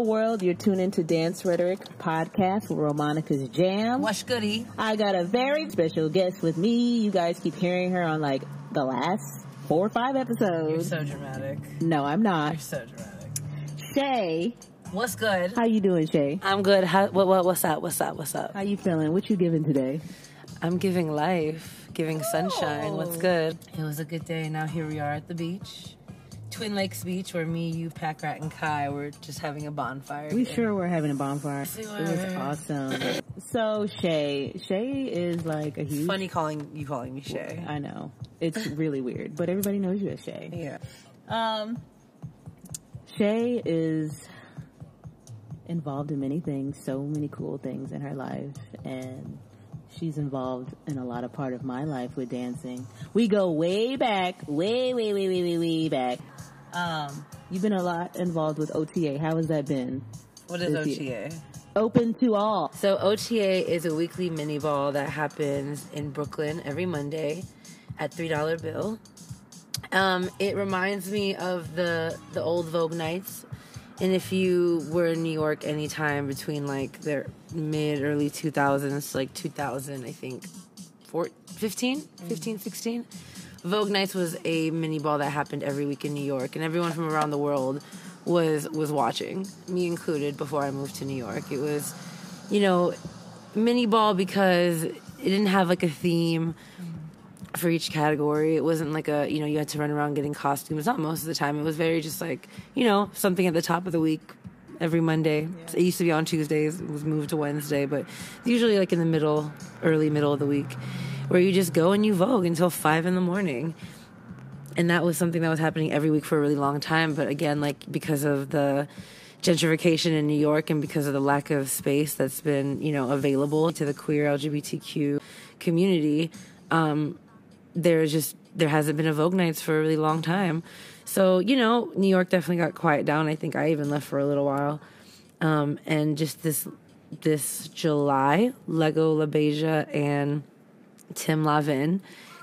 Hello, world. You're tuned into Dance Rhetoric podcast with Romanica's Jam. What's goody? I got a very special guest with me. You guys keep hearing her on like the last four or five episodes. You're episodes. so dramatic. no, I'm not. You're so dramatic. Shay, What's good? how you doing, Shay? I'm good. How, what, what, what's up? What's up? What's up? How you feeling? What you giving today? I'm giving life, giving sunshine. What's oh. good? It was a good day. Now here we are at the beach. Twin Lakes Beach, where me, you, Pack Rat, and Kai were just having a bonfire. We sure were having a bonfire. we It was awesome. So Shay, Shay is like a huge. Funny calling you calling me Shay. I know it's really weird, but everybody knows you as Shay. Yeah. Um, Shay is involved in many things, so many cool things in her life, and she's involved in a lot of part of my life with dancing. We go way back, way, way, way, way, way, way back. Um, you've been a lot involved with OTA. How has that been? What is This OTA? Open to all. So OTA is a weekly mini ball that happens in Brooklyn every Monday at three dollar bill. Um, it reminds me of the the old Vogue nights, and if you were in New York anytime between like the mid early two thousands, like two thousand, I think, four, 15, mm. 15, 16, Vogue nights was a mini ball that happened every week in New York, and everyone from around the world was was watching, me included. Before I moved to New York, it was, you know, mini ball because it didn't have like a theme for each category. It wasn't like a, you know, you had to run around getting costumes. Not most of the time. It was very just like, you know, something at the top of the week every Monday. It used to be on Tuesdays. It was moved to Wednesday, but usually like in the middle, early middle of the week, where you just go and you vogue until five in the morning. And that was something that was happening every week for a really long time. But again, like because of the gentrification in New York and because of the lack of space that's been, you know, available to the queer LGBTQ community, um, there's just there hasn't been a Vogue nights for a really long time. So you know, New York definitely got quiet down. I think I even left for a little while, um, and just this this July, Lego LaBeija and Tim Lavin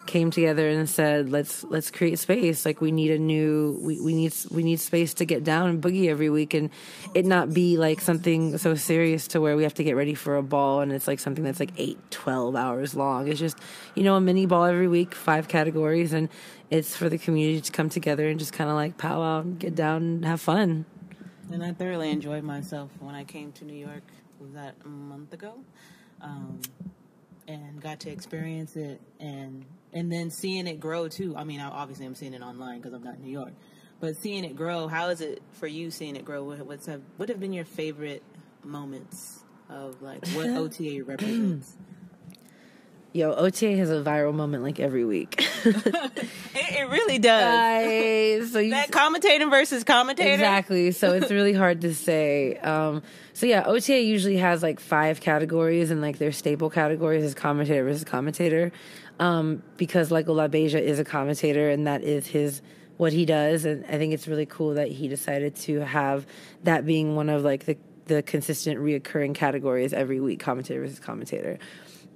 came together and said, "Let's let's create space. Like we need a new we, we need we need space to get down and boogie every week, and it not be like something so serious to where we have to get ready for a ball and it's like something that's like eight, 12 hours long. It's just you know a mini ball every week, five categories, and it's for the community to come together and just kind of like pow out and get down and have fun. And I thoroughly enjoyed myself when I came to New York. Was that a month ago? Um, and got to experience it, and and then seeing it grow too. I mean, obviously I'm seeing it online because I'm not in New York, but seeing it grow. How is it for you seeing it grow? What, what's have, what have been your favorite moments of like what OTA represents? Yo, OTA has a viral moment like every week. it, it really does. I, so you that commentator versus commentator. Exactly. So it's really hard to say. Um, so yeah, OTA usually has like five categories, and like their staple categories is commentator versus commentator, um, because like Olabeja is a commentator, and that is his what he does, and I think it's really cool that he decided to have that being one of like the the consistent reoccurring categories every week, commentator versus commentator.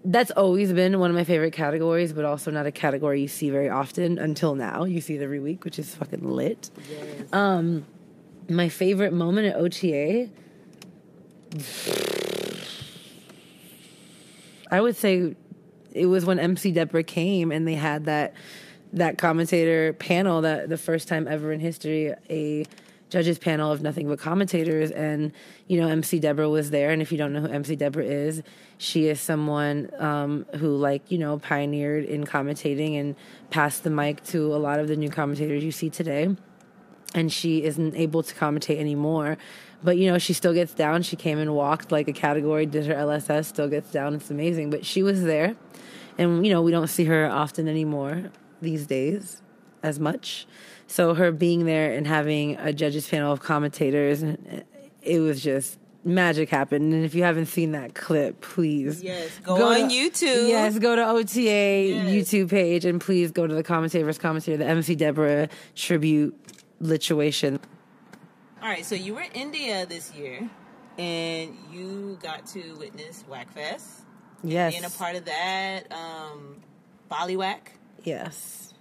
That's always been one of my favorite categories, but also not a category you see very often until now. You see it every week, which is fucking lit. Um, my favorite moment at OTA, I would say it was when MC Deborah came and they had that that commentator panel that the first time ever in history a judges panel of nothing but commentators. And you know MC Deborah was there. And if you don't know who MC Deborah is she is someone um, who like you know pioneered in commentating and passed the mic to a lot of the new commentators you see today and she isn't able to commentate anymore. But you know, she still gets down. She came and walked like a category, did her LSS, still gets down. It's amazing. But she was there, and you know, we don't see her often anymore these days as much. So her being there and having a judges panel of commentators, it was just magic happened. And if you haven't seen that clip, please Yes, go, on to- YouTube. Yes, go to OTA YouTube page and please go to the commentators commentator, the MC Deborah tribute lituation. All right, so you were in India this year, and you got to witness Whackfest. Yes. Being a part of that, um, Bollywaack. yes.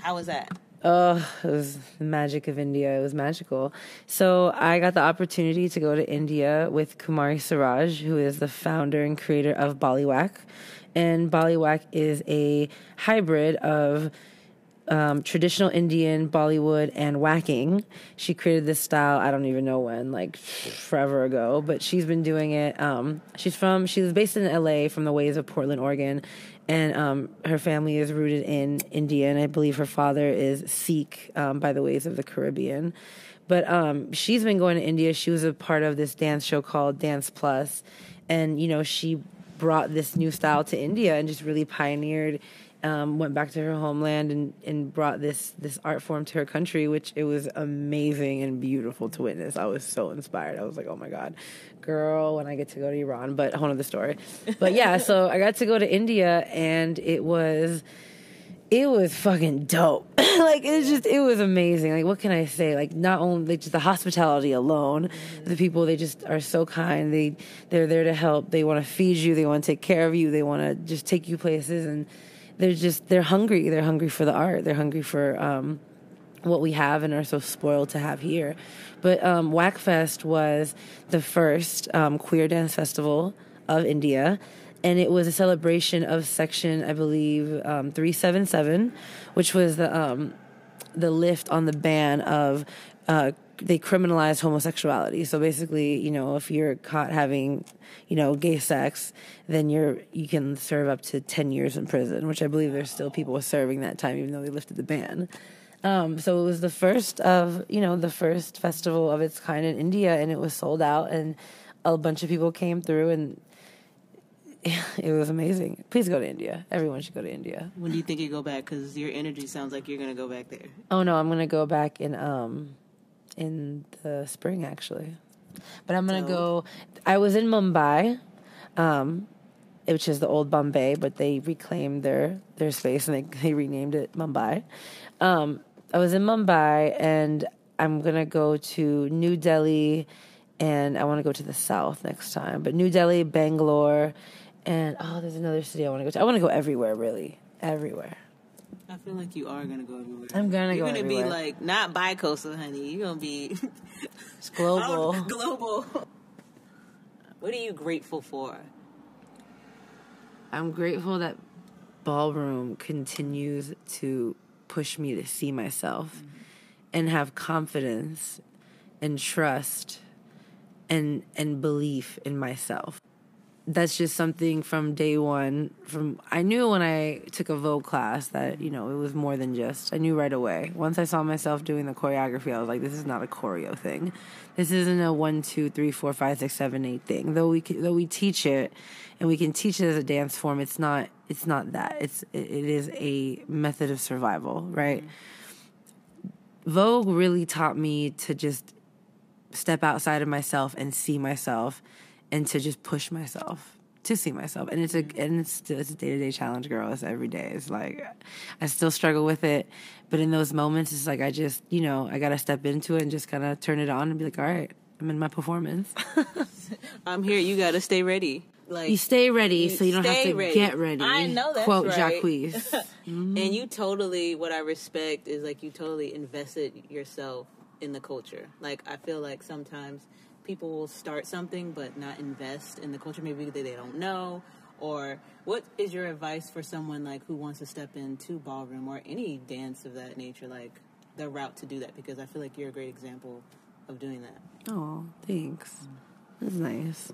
How was that? Oh, it was the magic of India. It was magical. So I got the opportunity to go to India with Kumari Suraj, who is the founder and creator of Bollywaack. And Bollywaack is a hybrid of um, traditional Indian Bollywood and whacking. She created this style. I don't even know when, like forever ago, but she's been doing it. Um, she's from. she's based in L.A. from the ways of Portland, Oregon, and um, her family is rooted in India, and I believe her father is Sikh um, by the ways of the Caribbean. But um, she's been going to India. She was a part of this dance show called Dance Plus, and you know she brought this new style to India and just really pioneered um, went back to her homeland and, and brought this this art form to her country, which it was amazing and beautiful to witness. I was so inspired. I was like, oh my god, girl, when I get to go to Iran. But whole other story. But yeah, so I got to go to India and it was it was fucking dope. like it was just it was amazing. Like what can I say? Like not only like, just the hospitality alone, the people they just are so kind. They they're there to help. They want to feed you. They want to take care of you. They want to just take you places and they're just they're hungry. They're hungry for the art. They're hungry for um, what we have and are so spoiled to have here. But um, Whackfest was the first um, queer dance festival of India. And it was a celebration of section, I believe, um, 377, which was the um, the lift on the ban of uh, they criminalize homosexuality. So basically, you know, if you're caught having, you know, gay sex, then you're you can serve up to ten years in prison, which I believe there's still people serving that time, even though they lifted the ban. Um, so it was the first of you know the first festival of its kind in India, and it was sold out, and a bunch of people came through, and it was amazing. Please go to India. Everyone should go to India. When do you think you go back? Because your energy sounds like you're gonna go back there. Oh no, I'm gonna go back in um in the spring actually. But I'm gonna go. I was in Mumbai, um, which is the old Bombay, but they reclaimed their their space and they they renamed it Mumbai. Um, I was in Mumbai, and I'm gonna go to New Delhi, and I want to go to the south next time. But New Delhi, Bangalore, and oh, there's another city I want to go to. I want to go everywhere, really, everywhere. I feel like you are gonna go everywhere. I'm gonna go. You're go gonna everywhere. be like not bi-coastal, honey. You're gonna be it's global. global. What are you grateful for? I'm grateful that ballroom continues to push me to see myself mm-hmm. and have confidence and trust and and belief in myself that's just something from day one. From i knew when i took a vogue class that you know it was more than just i knew right away. Once i saw myself doing the choreography i was like this is not a choreo thing. This isn't a one two three four five six seven eight thing. Though we can, though we teach it and we can teach it as a dance form it's not it's not that. It's it is a method of survival right? Mm-hmm. vogue really taught me to just step outside of myself and see myself and to just push myself to see myself. And it's a and it's still, it's a day-to-day challenge girl. It's every day. It's like i still struggle with it. But in those moments it's like i just you know i gotta step into it and just kind of turn it on and be like all right i'm in my performance. I'm here. You gotta stay ready. Like you stay ready you so you don't have to ready. get ready. I know that's quote right. jacques mm-hmm. and you totally what i respect is like you totally invested yourself in the culture. Like i feel like sometimes people will start something but not invest in the culture. Maybe they, they don't know. Or what is your advice for someone like who wants to step into ballroom or any dance of that nature like the route to do that? Because i feel like you're a great example of doing that. Oh thanks. That's nice.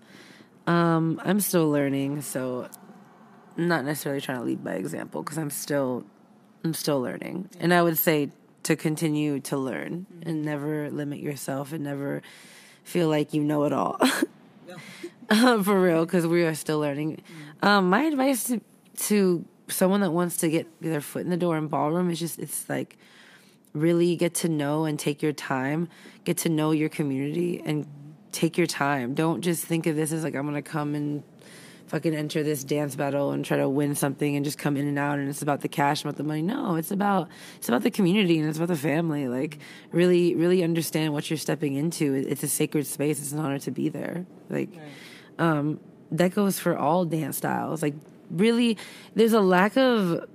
Um, i'm still learning so I'm not necessarily trying to lead by example because i'm still i'm still learning. And i would say to continue to learn and never limit yourself and never feel like you know it all. um, for real, because we are still learning. Um, my advice to, to someone that wants to get their foot in the door in ballroom is just it's like really get to know and take your time, get to know your community and take your time. Don't just think of this as like I'm gonna come and fucking enter this dance battle and try to win something and just come in and out and it's about the cash about the money. No it's about it's about the community and it's about the family. Like really really understand what you're stepping into. It's a sacred space. It's an honor to be there. Like right. um that goes for all dance styles. Like really there's a lack of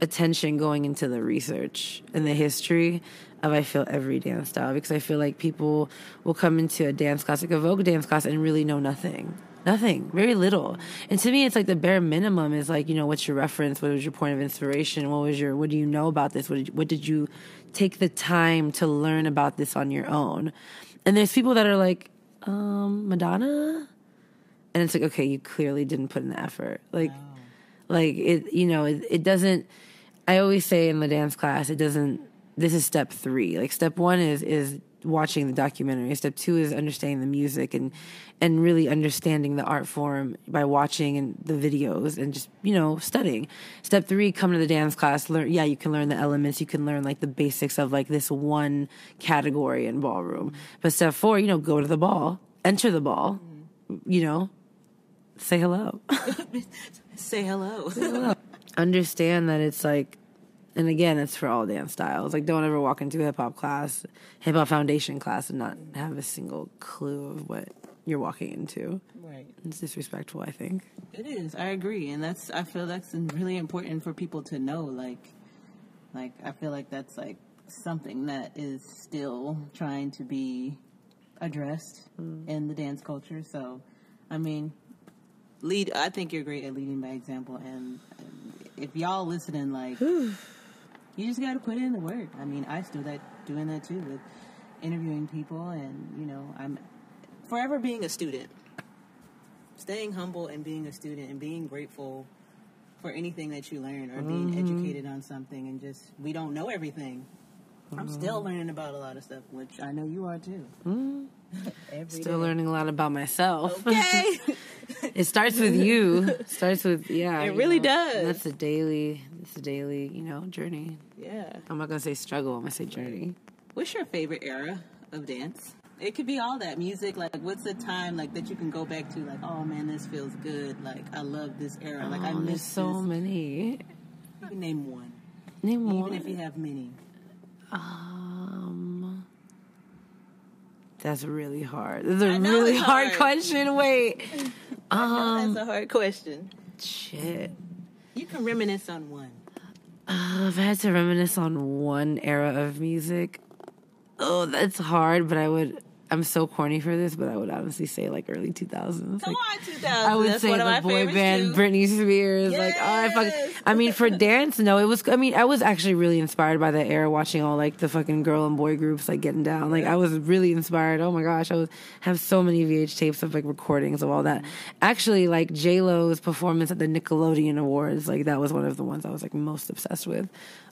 attention going into the research and the history of I feel every dance style because I feel like people will come into a dance class, like a Vogue dance class, and really know nothing. Nothing, very little. And to me, it's like the bare minimum is like, you know, what's your reference? What was your point of inspiration? What was your, what do you know about this? What did, what did you take the time to learn about this on your own? And there's people that are like, um, Madonna? And it's like, okay, you clearly didn't put in the effort. Like, like it, you know, it, it doesn't, I always say in the dance class, it doesn't, this is step three. Like step one is, is watching the documentary. Step two is understanding the music and and really understanding the art form by watching and the videos and just you know studying. Step three, come to the dance class. Learn. Yeah, you can learn the elements. You can learn like the basics of like this one category in ballroom. But step four, you know, go to the ball, enter the ball. Mm-hmm. You know, say hello. Say hello. understand that it's like and again it's for all dance styles like don't ever walk into a hip-hop class hip-hop foundation class and not have a single clue of what you're walking into right. it's disrespectful i think It is. I agree, and that's. I feel that's really important for people to know. Like, like I feel like that's like something that is still trying to be addressed mm. in the dance culture. So, I mean, lead. I think you're great at leading by example, and, and if y'all listening, like, you just got to put in the work. I mean, I still that doing that too with interviewing people, and you know, I'm forever being a student staying humble and being a student and being grateful for anything that you learn or being Mm-hmm. educated on something and just we don't know everything. I'm Mm-hmm. still learning about a lot of stuff, which I know you are too. Every Mm. still day. learning a lot about myself Okay. it starts with you It starts with yeah It really know, does. that's a daily it's a daily you know journey yeah. i'm not gonna say struggle i'm gonna say journey What's your favorite era of dance? It could be all that music. Like, what's the time like that you can go back to? Like, oh man, this feels good. Like, I love this era. Like, I oh, there's miss so this. many You can name one, name even one if you have many. Um, that's really hard. That's a I really hard. hard. question. Wait, um, that's a hard question. shit. You can reminisce on one. Uh, if I had to reminisce on one era of music, oh, that's hard. But I would. I'm so corny for this, but I would honestly say like early 2000s. Come like, on, 2000. I would That's say the my boy band too. Britney Spears. Like, oh, I fucking. I mean, for dance, no, it was. I mean, I was actually really inspired by that era, watching all like the fucking girl and boy groups like getting down. Like, I was really inspired. Oh my gosh, I was have so many VHS tapes of like recordings of all that. Actually, like J Lo's performance at the Nickelodeon Awards, like that was one of the ones I was like most obsessed with.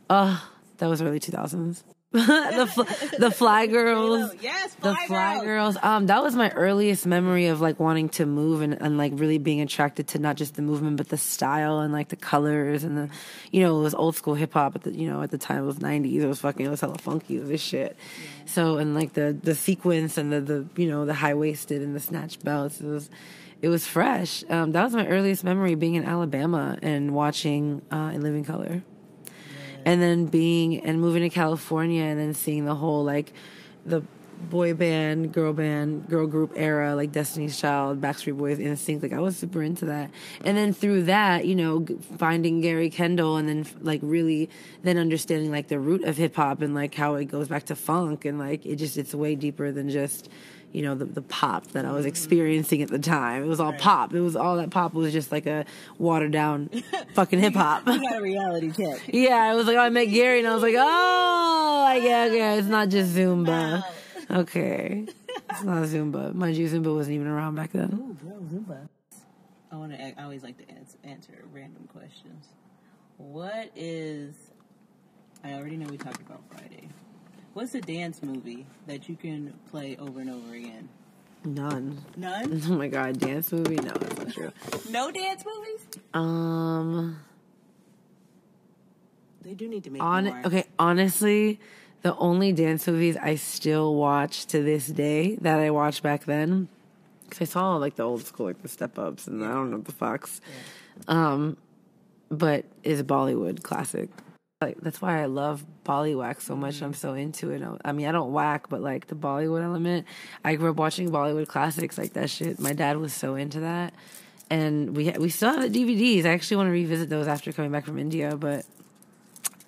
Uh that was early 2000s. The fl- the Fly Girls. Yes, The Fly Fly Girls. Girls. Um, that was my earliest memory of like wanting to move and, and like really being attracted to not just the movement but the style and like the colors and the, you know, it was old school hip hop at the you know at the time it was nineties. It was fucking it was hella funky. This shit. So and like the the sequence and the the you know the high waisted and the snatch belts. It was it was fresh. Um, that was my earliest memory being in Alabama and watching uh, In Living Color and then being and moving to California and then seeing the whole like the boy band, girl band, girl group era, like Destiny's Child, Backstreet Boys, NSYNC. Like I was super into that, and then through that, you know, finding Gary Kendall, and then like really then understanding like the root of hip hop and like how it goes back to funk and like it just it's way deeper than just. You know the the pop that I was mm-hmm. experiencing at the time. It was all pop. It was all that pop was just like a watered down fucking hip hop. You got a reality check. Yeah, I was like, oh, I met Gary, and I was like, oh, like, yeah, okay, it's not just Zumba. Okay, it's not Zumba. Mind you, Zumba wasn't even around back then. Ooh, girl, Zumba. I want to. I always like to answer, answer random questions. What is? I already know we talked about Friday. What's a dance movie that you can play over and over again? None. None. Oh my god, dance movie? No, that's not true. No dance movies. Um, They do need to make on more. okay, honestly, the only dance movies I still watch to this day that I watched back then, because I saw like the old school, like the Step Ups, and I don't know the fucks. Um, but is a Bollywood classic. Like that's why I love Bollywood so much. I'm so into it. I mean, I don't whack, but like the Bollywood element. I grew up watching Bollywood classics like that shit. My dad was so into that, and we we still have the DVDs. I actually want to revisit those after coming back from India, but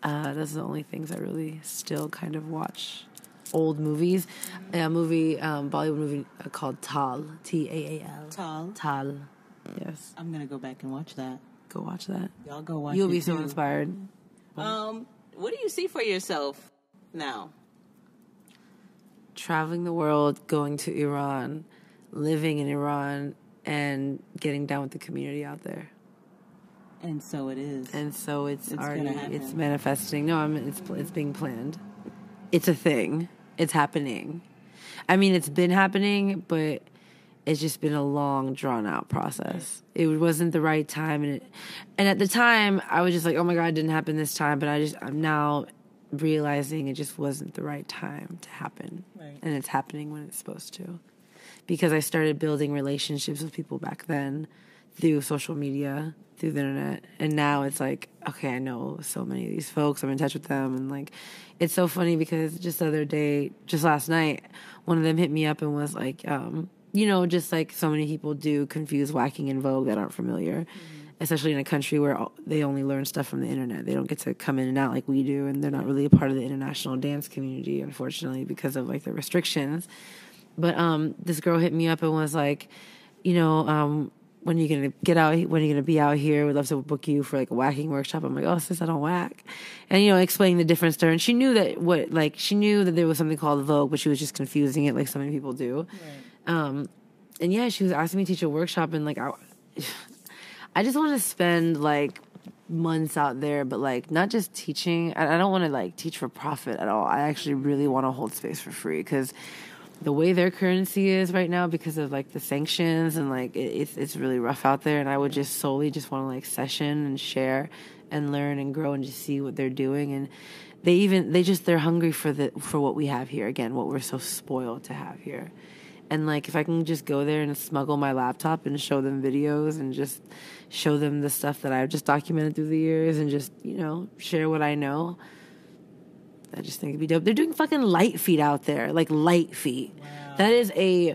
Uh, those are the only things I really still kind of watch. Old movies, a movie, um, Bollywood movie uh, called Taal, T A A L. Taal. Taal. Yes, I'm gonna go back and watch that. go watch that. Y'all go watch. You'll be so too. inspired. Um, what do you see for yourself now? Traveling the world, going to Iran, living in Iran, and getting down with the community out there. And so it is. and so it's, It's already it's manifesting. No, I'm it's it's being planned. It's a thing. It's happening. I mean, it's been happening, but it's just been a long, drawn out process. It wasn't the right time, and it, and at the time, I was just like, oh my god, it didn't happen this time. But I just I'm now realizing it just wasn't the right time to happen, Right. and it's happening when it's supposed to. Because I started building relationships with people back then through social media, through the internet, and now it's like, okay, I know so many of these folks. I'm in touch with them, and like, it's so funny because just the other day, just last night, one of them hit me up and was like, um, you know, just like so many people do, confuse whacking and vogue that aren't familiar. Especially in a country where all- they only learn stuff from the internet. They don't get to come in and out like we do, and they're not really a part of the international dance community, unfortunately, because of like the restrictions. But um, this girl hit me up and was like, you know, um, when are you gonna get out? When are you gonna be out here? We'd love to book you for like a whacking workshop. I'm like, oh, sis, I don't whack, and you know, explaining the difference to her. And she knew that what like she knew that there was something called Vogue, but she was just confusing it like so many people do. Um, and yeah, she was asking me to teach a workshop, and like I, I just want to spend like months out there, but like not just teaching. I, I don't want to like teach for profit at all. I actually really want to hold space for free because the way their currency is right now, because of like the sanctions and like it, it's it's really rough out there. And I would just solely just want to like session and share and learn and grow and just see what they're doing and. They even they just they're hungry for the for what we have here again what we're so spoiled to have here and like if I can just go there and smuggle my laptop and show them videos and just show them the stuff that I've just documented through the years and just, you know, share what I know. I just think it'd be dope. They're doing fucking litefeet out there, like litefeet. That is a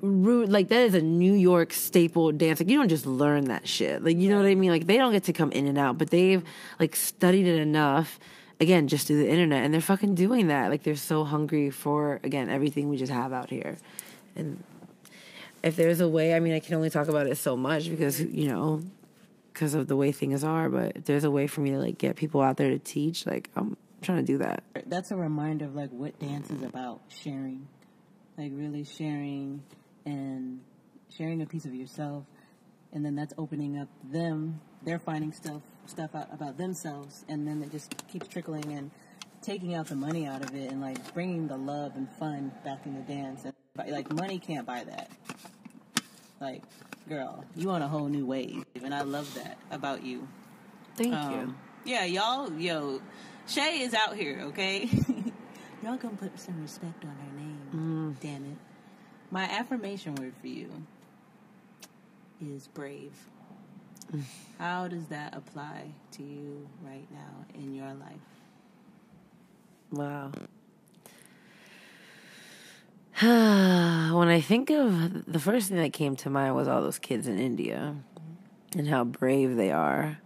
rude, like that is a New York staple dance. Like you don't just learn that shit. Like you know what I mean? Like they don't get to come in and out, but they've like studied it enough. Again, just through the internet, and they're fucking doing that. Like they're so hungry for again everything we just have out here, and if there's a way, I mean, I can only talk about it so much because you know, because of the way things are. But if there's a way for me to like get people out there to teach, like I'm trying to do that. That's a reminder of like what dance is about sharing, like really sharing and sharing a piece of yourself, and then that's opening up them. They're finding stuff stuff out about themselves, and then it just keeps trickling and taking out the money out of it, and like bringing the love and fun back in the dance. And, like money can't buy that. Like, girl, you on a whole new wave, and I love that about you. Thank Um, you. Yeah, y'all, yo, Shay is out here, okay? y'all gonna put some respect on her name. Damn it. My affirmation word for you is brave. How does that apply to you right now in your life? Wow. when I think of the first thing that came to mind was all those kids in India and how brave they are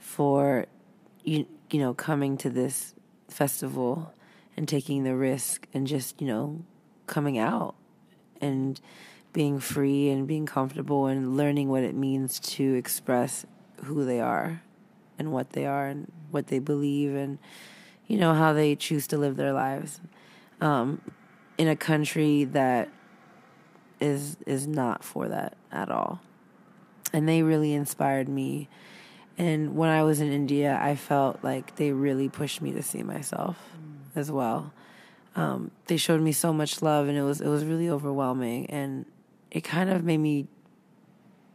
for you you know coming to this festival and taking the risk and just you know coming out and being free and being comfortable and learning what it means to express who they are and what they are and what they believe and you know how they choose to live their lives. Um, in a country that is is not for that at all. And they really inspired me. And when i was in india i felt like they really pushed me to see myself as well. Um, they showed me so much love and it was it was really overwhelming. And it kind of made me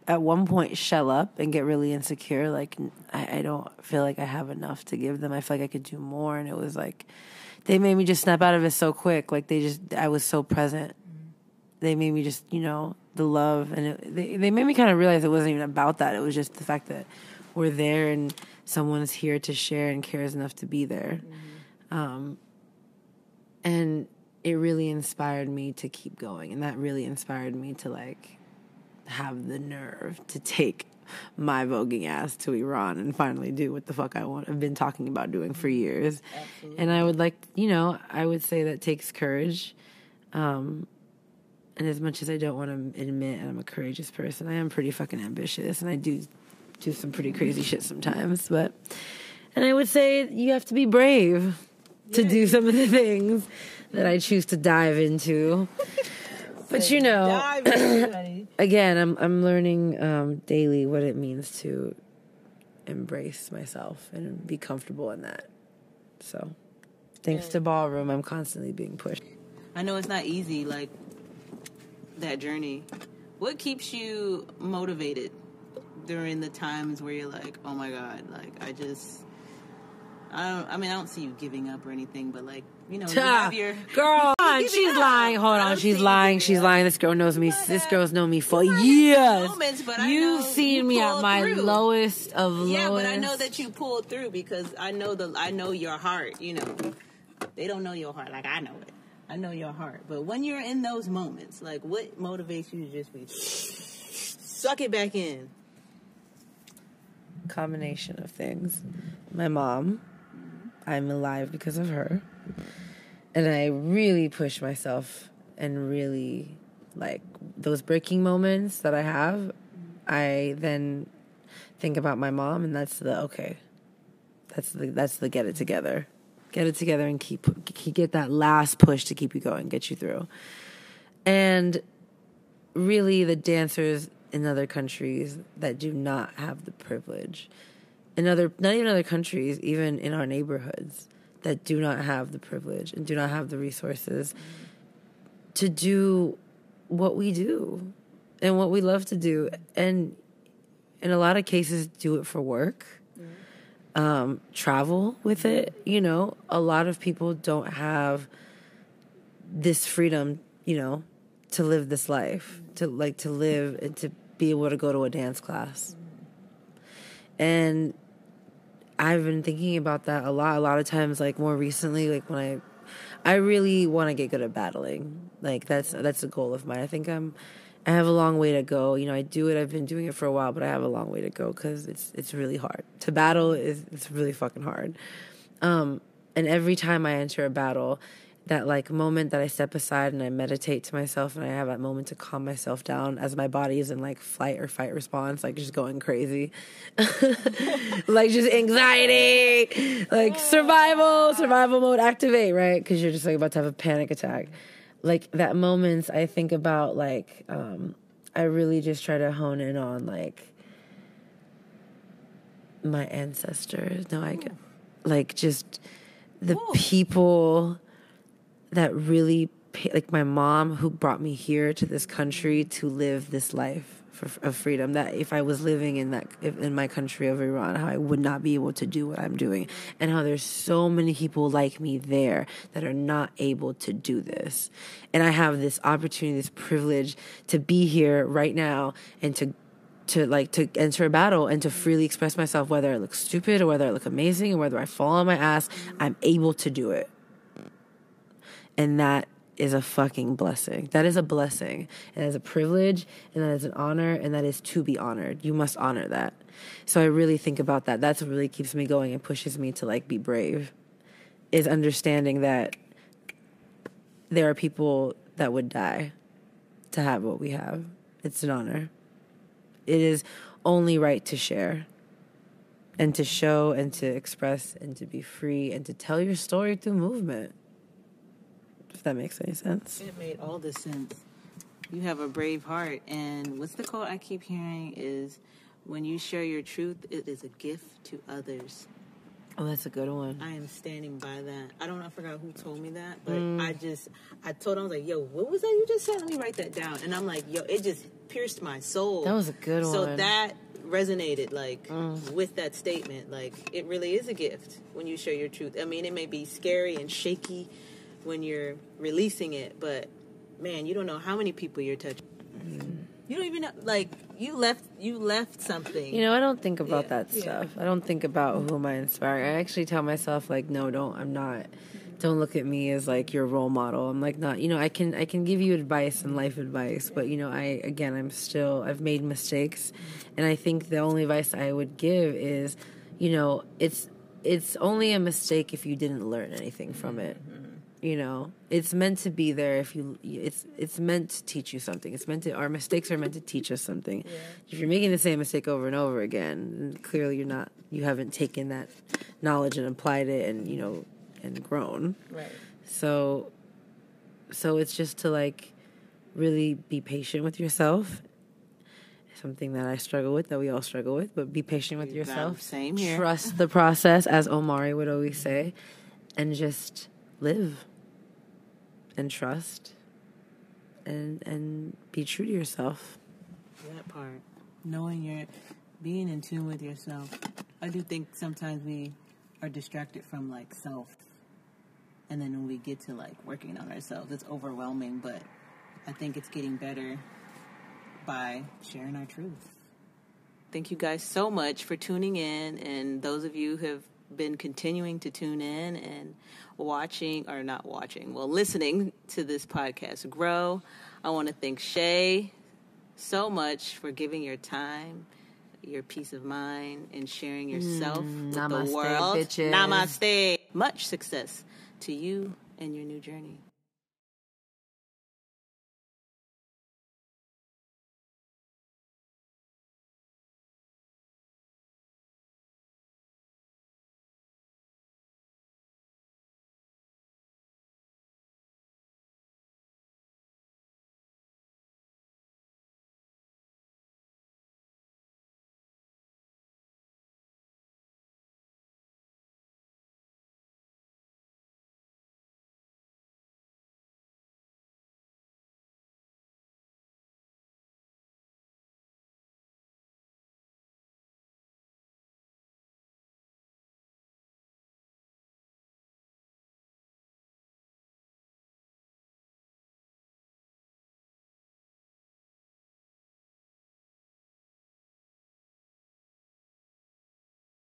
at one point shell up and get really insecure like I, I don't feel like i have enough to give them. I feel like i could do more and it was like they made me just snap out of it so quick. Like they just i was so present. They made me just you know the love and it, they, they made me kind of realize it wasn't even about that. It was just the fact that we're there and someone's here to share and cares enough to be there. Um, and it really inspired me to keep going and that really inspired me to like have the nerve to take my voguing ass to Iran and finally do what the fuck I want. I've been talking about doing for years. Absolutely. And I would like, you know, I would say that takes courage. Um, and as much as I don't want to admit I'm a courageous person, I am pretty fucking ambitious and I do do some pretty crazy shit sometimes. But, and I would say you have to be brave to do some of the things that I choose to dive into. But you know, Dive in, honey. again, I'm I'm learning um, daily what it means to embrace myself and be comfortable in that. So, thanks to ballroom, I'm constantly being pushed. I know it's not easy, like that journey. What keeps you motivated during the times where you're like, oh my god, like I just, I don't. I mean, I don't see you giving up or anything, but like, you know, you have your Girl, Give she's lying. Hold on, she's lying. She's lying. This girl knows me. might This girl's known me for you might have years. moments, but You've seen you me at pulled my through. lowest of lowest. Yeah, but I know that you pulled through because I know the I know your heart. You know, they don't know your heart like I know it. I know your heart. But when you're in those moments, like what motivates you to just be suck it back in? combination of things. My mom, I'm alive because of her. And I really push myself and really like those breaking moments that I have, I then think about my mom and that's the okay. That's the that's the get it together. Get it together and keep, get that last push to keep you going, get you through. And really the dancers in other countries that do not have the privilege in other not even other countries even in our neighborhoods that do not have the privilege and do not have the resources to do what we do and what we love to do. And in a lot of cases do it for work um, travel with it. You know a lot of people don't have this freedom you know to live this life to like to live and to be able to go to a dance class. And i've been thinking about that a lot a lot of times like more recently like when i i really want to get good at battling. Like that's that's a goal of mine. I think i'm i have a long way to go. You know i do it i've been doing it for a while but i have a long way to go because it's it's really hard. To battle is it's really fucking hard. Um and every time i enter a battle that like moment that I step aside and I meditate to myself and I have that moment to calm myself down as my body is in like flight or fight response, like just going crazy. like just anxiety, like survival, survival mode activate, right? Because you're just like about to have a panic attack. Like that moments I think about like um I really just try to hone in on like my ancestors. No, I like just the Ooh. people that really like my mom who brought me here to this country to live this life for, of freedom that if i was living in that in my country of iran how i would not be able to do what i'm doing. And how there's so many people like me there that are not able to do this. And i have this opportunity this privilege to be here right now and to to like to enter a battle and to freely express myself whether i look stupid or whether i look amazing or whether i fall on my ass i'm able to do it and that is a fucking blessing. That is a blessing. And that is a privilege and that is an honor and that is to be honored. You must honor that. So I really think about that. That's what really keeps me going and pushes me to like be brave. Is understanding that there are people that would die to have what we have. It's an honor. It is only right to share and to show and to express and to be free and to tell your story through movement if that makes any sense. It made all the sense. You have a brave heart, and what's the quote I keep hearing is, "When you share your truth, it is a gift to others." Oh, that's a good one. I am standing by that. I don't. I forgot who told me that, but mm. I just I told him I was like, "Yo, what was that you just said? Let me write that down." And I'm like, "Yo, it just pierced my soul." That was a good So one. So that resonated like mm. with that statement. Like it really is a gift when you share your truth. I mean, it may be scary and shaky when you're releasing it, but man, you don't know how many people you're touching. Mm. You don't even know. Like you left. You left something. You know, I don't think about Yeah, that yeah. stuff. I don't think about who am I inspiring. I actually tell myself like, no, don't. I'm not don't look at me as like your role model. I'm like not, you know, I can I can give you advice and life advice, but you know, I again, I'm still I've made mistakes, and I think the only advice I would give is, you know, it's it's only a mistake if you didn't learn anything from it. Mm-hmm. You know, it's meant to be there if you. It's it's meant to teach you something. It's meant to. Our mistakes are meant to teach us something. If you're making the same mistake over and over again, clearly you're not. You haven't taken that knowledge and applied it, and you know, and grown. Right. So, so it's just to like really be patient with yourself. Something that I struggle with, that we all struggle with, but be patient with yourself. Same here. Trust the process, as Omari would always say, and just live and trust and and be true to yourself. That part. Knowing you're being in tune with yourself. I do think sometimes we are distracted from like self. And then when we get to like working on ourselves, it's overwhelming, but I think it's getting better by sharing our truth. Thank you guys so much for tuning in and those of you who have been continuing to tune in and watching or not watching, well listening to this podcast grow. I want to thank Shay so much for giving your time, your peace of mind, and sharing yourself mm, with namaste, the world. bitches. Namaste. Much success to you and your new journey.